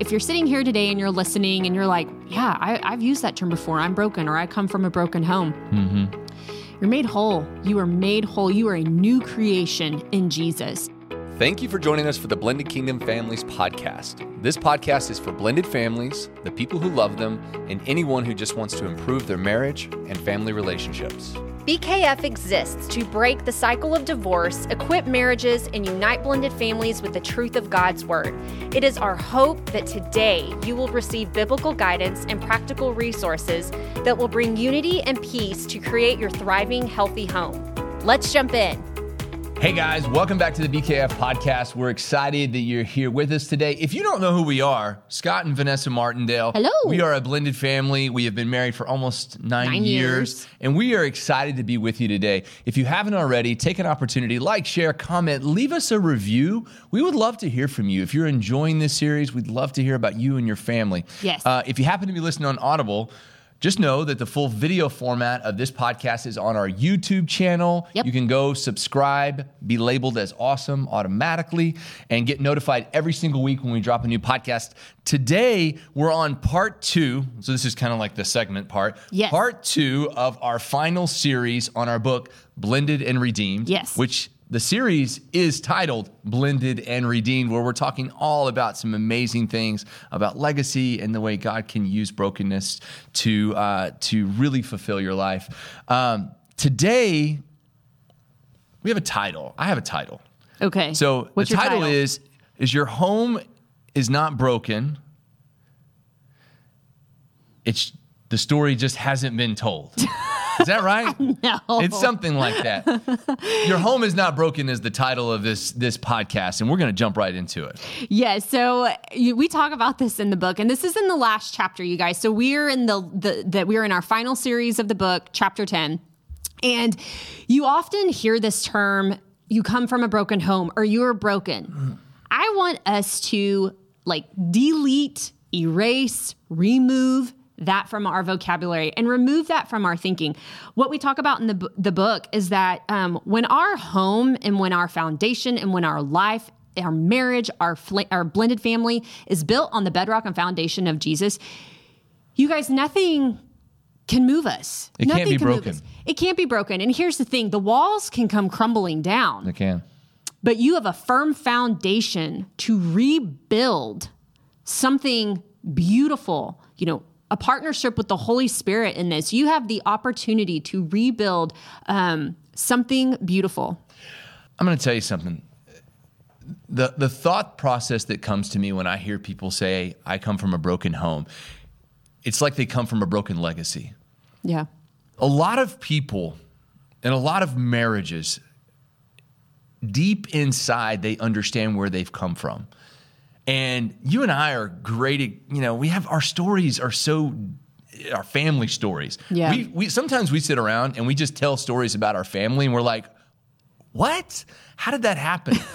if you're sitting here today and you're listening and you're like, yeah, I, have used that term before, I'm broken, or I come from a broken home. Mm-hmm. You're made whole. You are made whole. You are a new creation in Jesus. Thank you for joining us for the Blended Kingdom Families podcast. This podcast is for blended families, the people who love them, and anyone who just wants to improve their marriage and family relationships. BKF exists to break the cycle of divorce, equip marriages, and unite blended families with the truth of God's Word. It is our hope that today you will receive biblical guidance and practical resources that will bring unity and peace to create your thriving, healthy home. Let's jump in. Hey guys, welcome back to the BKF podcast. We're excited that you're here with us today. If you don't know who we are, Scott and Vanessa Martindale. Hello. We are a blended family. We have been married for almost nine, nine years, years, and we are excited to be with you today. If you haven't already, take an opportunity, like, share, comment, leave us a review. We would love to hear from you. If you're enjoying this series, we'd love to hear about you and your family. Yes. Uh, if you happen to be listening on Audible, just know that the full video format of this podcast is on our YouTube channel. Yep. You can go subscribe, be labeled as awesome automatically, and get notified every single week when we drop a new podcast. Today, we're on part two. So, this is kind of like the segment part. Yes. Part two of our final series on our book, Blended and Redeemed. Yes. Which the series is titled Blended and Redeemed, where we're talking all about some amazing things about legacy and the way God can use brokenness to, uh, to really fulfill your life. Um, today, we have a title. I have a title. Okay. So What's the your title, is is your home is not broken. It's the story just hasn't been told. Is that right? no. It's something like that. Your home is not broken is the title of this this podcast, and we're going to jump right into it. Yeah, so you, we talk about this in the book, and this is in the last chapter, you guys. So we're in the the that we're in our final series of the book, chapter ten, and you often hear this term: "You come from a broken home," or "You're broken." Mm. I want us to like delete, erase, remove that from our vocabulary and remove that from our thinking. What we talk about in the, the book is that um, when our home and when our foundation and when our life, our marriage, our, fl- our blended family is built on the bedrock and foundation of Jesus, you guys, nothing can move us. It nothing can't be can broken. It can't be broken. And here's the thing the walls can come crumbling down It can. but you have a firm foundation to rebuild something beautiful, you know, a partnership with the Holy Spirit in this. You have the opportunity to rebuild um, something beautiful. I'm going to tell you something. The the thought process that comes to me when I hear people say I come from a broken home, it's like they come from a broken legacy. Yeah. A lot of people and a lot of marriages deep inside they understand where they've come from. And you and I are great at, you know, we have our stories are so our family stories. Yeah. We we sometimes we sit around and we just tell stories about our family and we're like, "What? How did that happen?"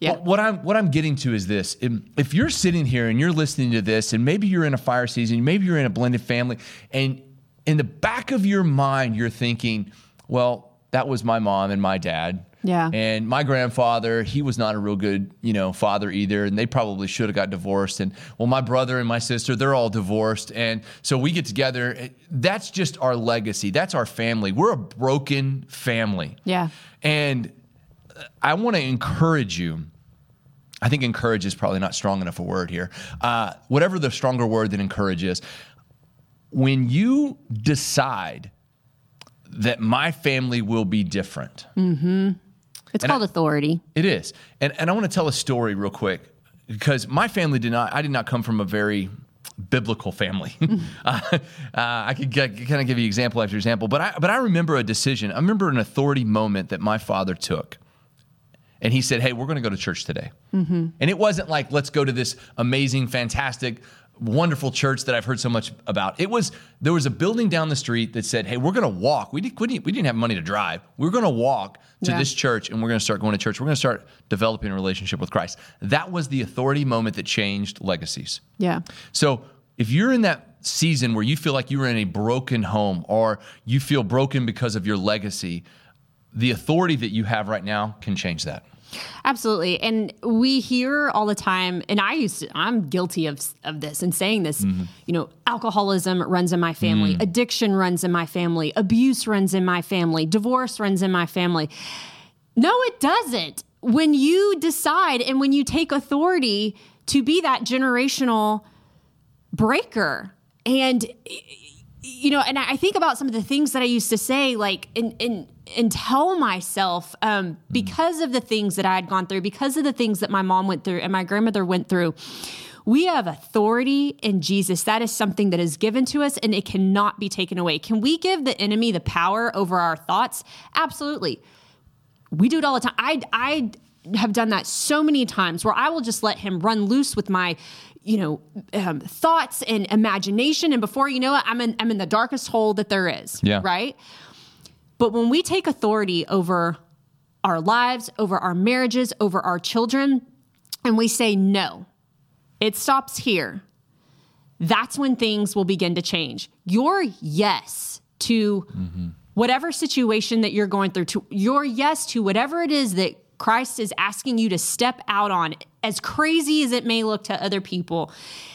Yeah. What, what I'm what I'm getting to is this: if, if you're sitting here and you're listening to this, and maybe you're in a fire season, maybe you're in a blended family, and in the back of your mind you're thinking, "Well, that was my mom and my dad." Yeah. And my grandfather, he was not a real good, you know, father either. And they probably should have got divorced. And well, my brother and my sister, they're all divorced. And so we get together. That's just our legacy. That's our family. We're a broken family. Yeah. And I want to encourage you. I think encourage is probably not strong enough a word here. Uh, whatever the stronger word than encourage is, when you decide that my family will be different, It's And called I- authority. it is. And, and I want to tell a story real quick because my family did not, I did not come from a very biblical family. uh, uh, I could kind of give you example after example, but I, but I remember a decision. I remember an authority moment that my father took. And he said, Hey, we're going to go to church today. Mm-hmm. And it wasn't like, let's go to this amazing, fantastic, wonderful church that I've heard so much about. It was, there was a building down the street that said, Hey, we're going to walk. We, did, we, didn't, we didn't have money to drive. We're going to walk to Yeah. this church and we're going to start going to church. We're going to start developing a relationship with Christ. That was the authority moment that changed legacies. Yeah. So if you're in that season where you feel like you were in a broken home or you feel broken because of your legacy, the authority that you have right now can change that. Absolutely. And we hear all the time, and I used to, I'm guilty of, of this and saying this, mm-hmm. you know, alcoholism runs in my family, mm. addiction runs in my family, abuse runs in my family, divorce runs in my family. No, it doesn't. When you decide and when you take authority to be that generational breaker and you know and i think about some of the things that i used to say like and and and tell myself um, because of the things that i had gone through because of the things that my mom went through and my grandmother went through we have authority in jesus. That is something that is given to us and it cannot be taken away. Can we give the enemy the power over our thoughts? Absolutely. We do it all the time. I I have done that so many times where I will just let him run loose with my, you know, um, thoughts and imagination, and before you know it, I'm in I'm in the darkest hole that there is. Yeah. Right. But when we take authority over our lives, over our marriages, over our children, and we say no, it stops here. That's when things will begin to change. Your yes to whatever situation that you're going through, to your yes to whatever it is that Christ is asking you to step out on, as crazy as it may look to other people,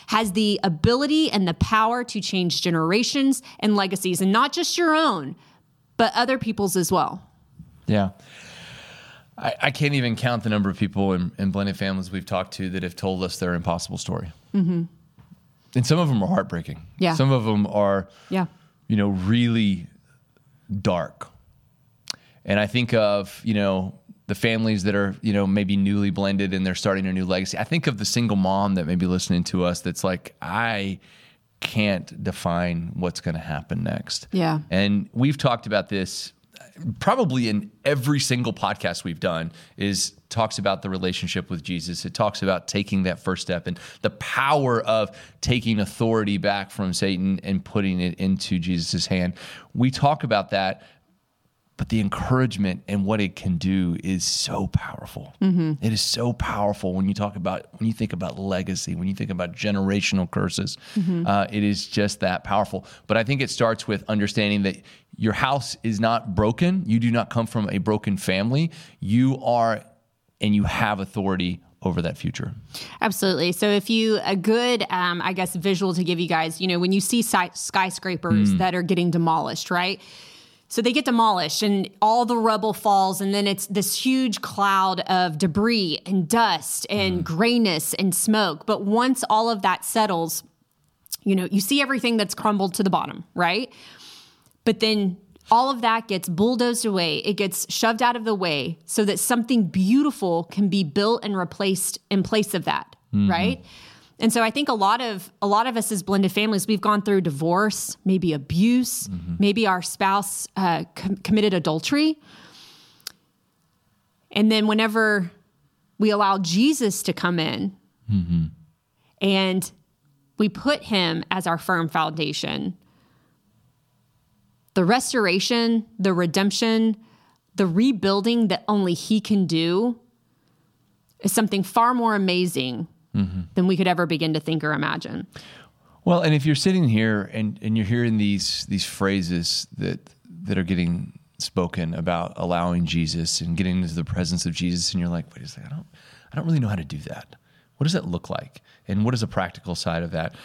has the ability and the power to change generations and legacies, and not just your own, but other people's as well. Yeah. I, I can't even count the number of people in, in blended families we've talked to that have told us their impossible story. Mm-hmm. And some of them are heartbreaking. Yeah. Some of them are, Yeah. you know, really dark. And I think of, you know, the families that are, you know, maybe newly blended and they're starting a new legacy. I think of the single mom that may be listening to us that's like, I can't define what's going to happen next. Yeah. And we've talked about this probably in every single podcast we've done is talks about the relationship with Jesus. It talks about taking that first step and the power of taking authority back from Satan and putting it into Jesus' hand. We talk about that, but the encouragement and what it can do is so powerful. It is so powerful when you talk about when you think about legacy, when you think about generational curses. Uh, it is just that powerful. But I think it starts with understanding that your house is not broken. You do not come from a broken family. You are, and you have authority over that future. Absolutely. So, if you a good, um, I guess, visual to give you guys, you know, when you see sky- skyscrapers that are getting demolished, right? So they get demolished and all the rubble falls, and then it's this huge cloud of debris and dust and mm. grayness and smoke. But once all of that settles, you know, you see everything that's crumbled to the bottom, right? But then all of that gets bulldozed away. It gets shoved out of the way so that something beautiful can be built and replaced in place of that, mm-hmm. right? And so I think a lot of a lot of us as blended families, we've gone through divorce, maybe abuse, maybe our spouse uh, com- committed adultery, and then whenever we allow Jesus to come in, and we put him as our firm foundation, the restoration, the redemption, the rebuilding that only He can do is something far more amazing Mm-hmm. than we could ever begin to think or imagine. Well, and if you're sitting here and, and you're hearing these these phrases that that are getting spoken about allowing Jesus and getting into the presence of Jesus, and you're like, wait a second, I don't I don't really know how to do that. What does that look like? And what is a practical side of that?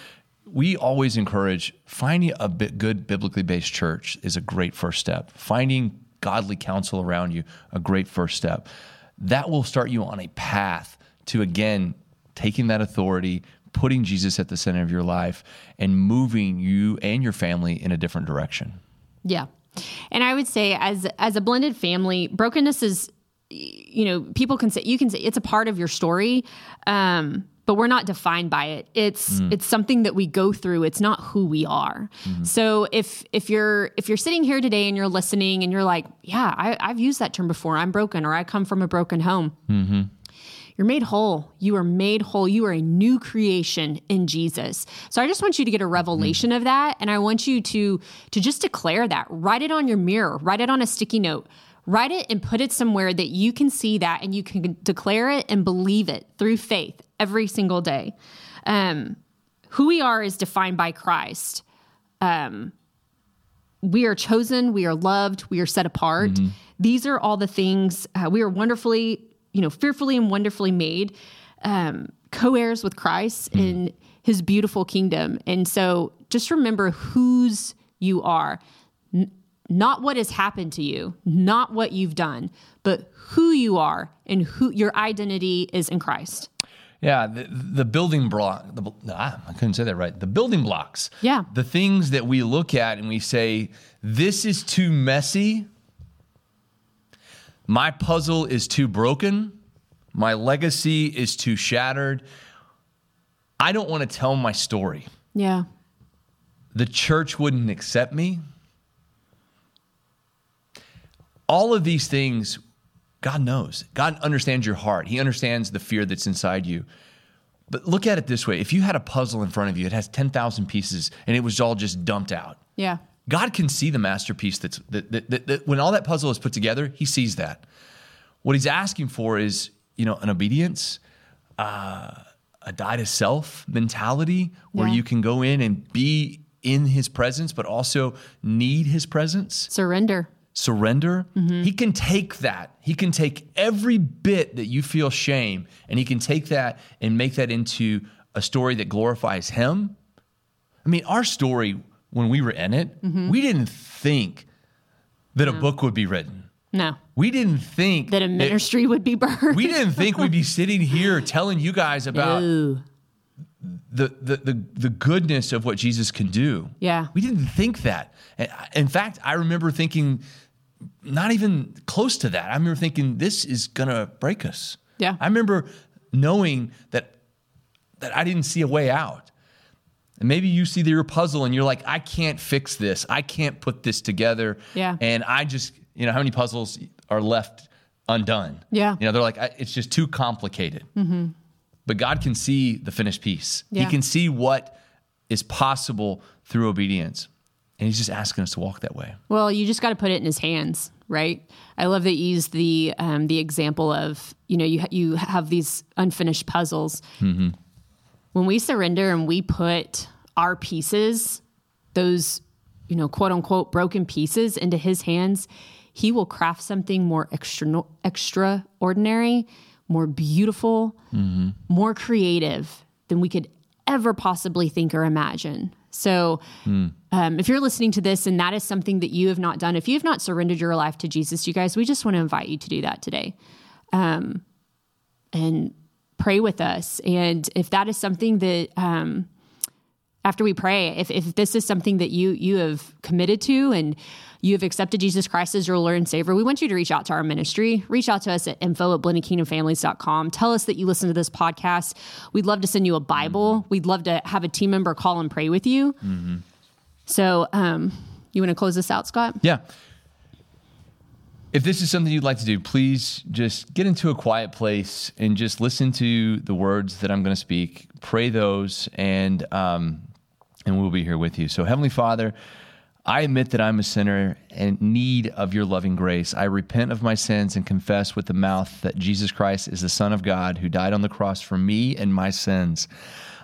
We always encourage finding a bit good biblically based church is a great first step. Finding godly counsel around you, a great first step. That will start you on a path to again taking that authority, putting Jesus at the center of your life, and moving you and your family in a different direction. Yeah. And I would say as as a blended family, brokenness is you know, people can say you can say it's a part of your story. Um, but we're not defined by it. It's mm. it's something that we go through. It's not who we are. Mm-hmm. So if if you're if you're sitting here today and you're listening and you're like, yeah, I, I've used that term before. I'm broken, or I come from a broken home. Mm-hmm. You're made whole. You are made whole. You are a new creation in Jesus. So I just want you to get a revelation of that and I want you to to just declare that. Write it on your mirror, write it on a sticky note. Write it and put it somewhere that you can see that and you can declare it and believe it through faith every single day. Um, who we are is defined by Christ. Um, we are chosen, we are loved, we are set apart. These are all the things uh, we are wonderfully you know, fearfully and wonderfully made, um, co heirs with Christ mm. in his beautiful kingdom. And so just remember whose you are. N- not what has happened to you, not what you've done, but who you are and who your identity is in Christ. Yeah, the, the building block. The, ah, I couldn't say that right. The building blocks. Yeah. The things that we look at and we say, this is too messy. My puzzle is too broken. My legacy is too shattered. I don't want to tell my story. Yeah. The church wouldn't accept me. All of these things God knows. God understands your heart. He understands the fear that's inside you. But look at it this way if you had a puzzle in front of you, it has 10,000 pieces and it was all just dumped out. Yeah. God can see the masterpiece that's that, that, that, that, when all that puzzle is put together, he sees that. What he's asking for is, you know, an obedience, uh, a die to self mentality where yeah. you can go in and be in his presence, but also need his presence. Surrender surrender, mm-hmm. he can take that. He can take every bit that you feel shame and he can take that and make that into a story that glorifies him. I mean, our story, when we were in it, mm-hmm. we didn't think that no. a book would be written. No. We didn't think that a ministry would be birthed. we didn't think we'd be sitting here telling you guys about the, the, the, the goodness of what Jesus can do. Yeah. We didn't think that. In fact, I remember thinking not even close to that. I remember thinking this is gonna break us. Yeah. I remember knowing that that I didn't see a way out. And maybe you see your puzzle and you're like, I can't fix this. I can't put this together. Yeah. And I just, you know, how many puzzles are left undone? Yeah. You know, they're like, it's just too complicated. Mm-hmm. But God can see the finished piece. Yeah. He can see what is possible through obedience. And he's just asking us to walk that way. Well, you just got to put it in his hands, right? I love that you use the um, the example of you know you you have these unfinished puzzles. Mm-hmm. When we surrender and we put our pieces, those you know quote unquote broken pieces into his hands, he will craft something more extra extraordinary, more beautiful, mm-hmm. more creative than we could ever possibly think or imagine. So, mm. um, if you're listening to this and that is something that you have not done, if you have not surrendered your life to Jesus, you guys, we just want to invite you to do that today. Um, and pray with us. And if that is something that, um, after we pray, if, if this is something that you you have committed to and you have accepted Jesus Christ as your Lord and Savior, we want you to reach out to our ministry. Reach out to us at info at blendedkingdomfamilies.com. Tell us that you listen to this podcast. We'd love to send you a Bible. Mm-hmm. We'd love to have a team member call and pray with you. Mm-hmm. So, um, you want to close this out, Scott? Yeah. If this is something you'd like to do, please just get into a quiet place and just listen to the words that I'm going to speak. Pray those, and um, and we'll be here with you. So, Heavenly Father. I admit that I'm a sinner and need of your loving grace. I repent of my sins and confess with the mouth that Jesus Christ is the Son of God who died on the cross for me and my sins.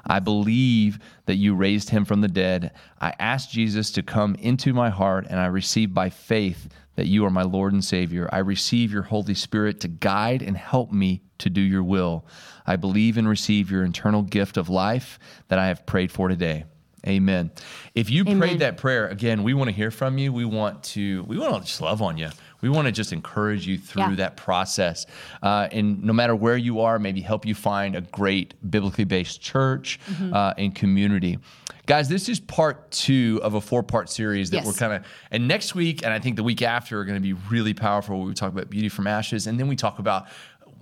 I believe that you raised him from the dead. I ask Jesus to come into my heart, and I receive by faith that you are my Lord and Savior. I receive your Holy Spirit to guide and help me to do your will. I believe and receive your eternal gift of life that I have prayed for today. Amen. If you Amen. prayed that prayer, again, we want to hear from you. We want to we want to just love on you. We want to just encourage you through yeah. that process. Uh, and no matter where you are, maybe help you find a great biblically based church mm-hmm. uh, and community. Guys, this is part two of a four part series that yes. we're kind of, and next week, and I think the week after, are going to be really powerful. We talk about beauty from ashes, and then we talk about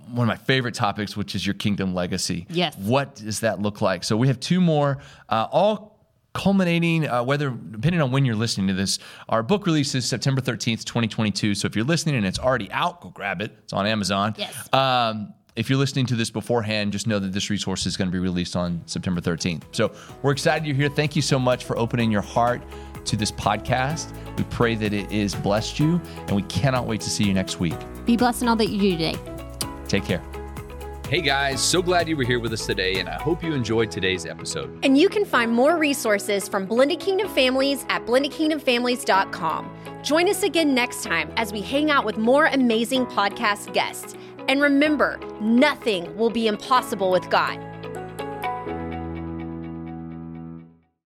one of my favorite topics, which is your kingdom legacy. Yes. What does that look like? So we have two more, uh, all culminating, uh, whether depending on when you're listening to this, our book release is September 13th, 2022. So if you're listening and it's already out, go grab it. It's on Amazon. Yes. Um, if you're listening to this beforehand, just know that this resource is going to be released on September 13th. So we're excited you're here. Thank you so much for opening your heart to this podcast. We pray that it is blessed you, and we cannot wait to see you next week. Be blessed in all that you do today. Take care. Hey guys, so glad you were here with us today, and I hope you enjoyed today's episode. And you can find more resources from Blended Kingdom Families at blendedkingdomfamilies.com. Join us again next time as we hang out with more amazing podcast guests. And remember, nothing will be impossible with God.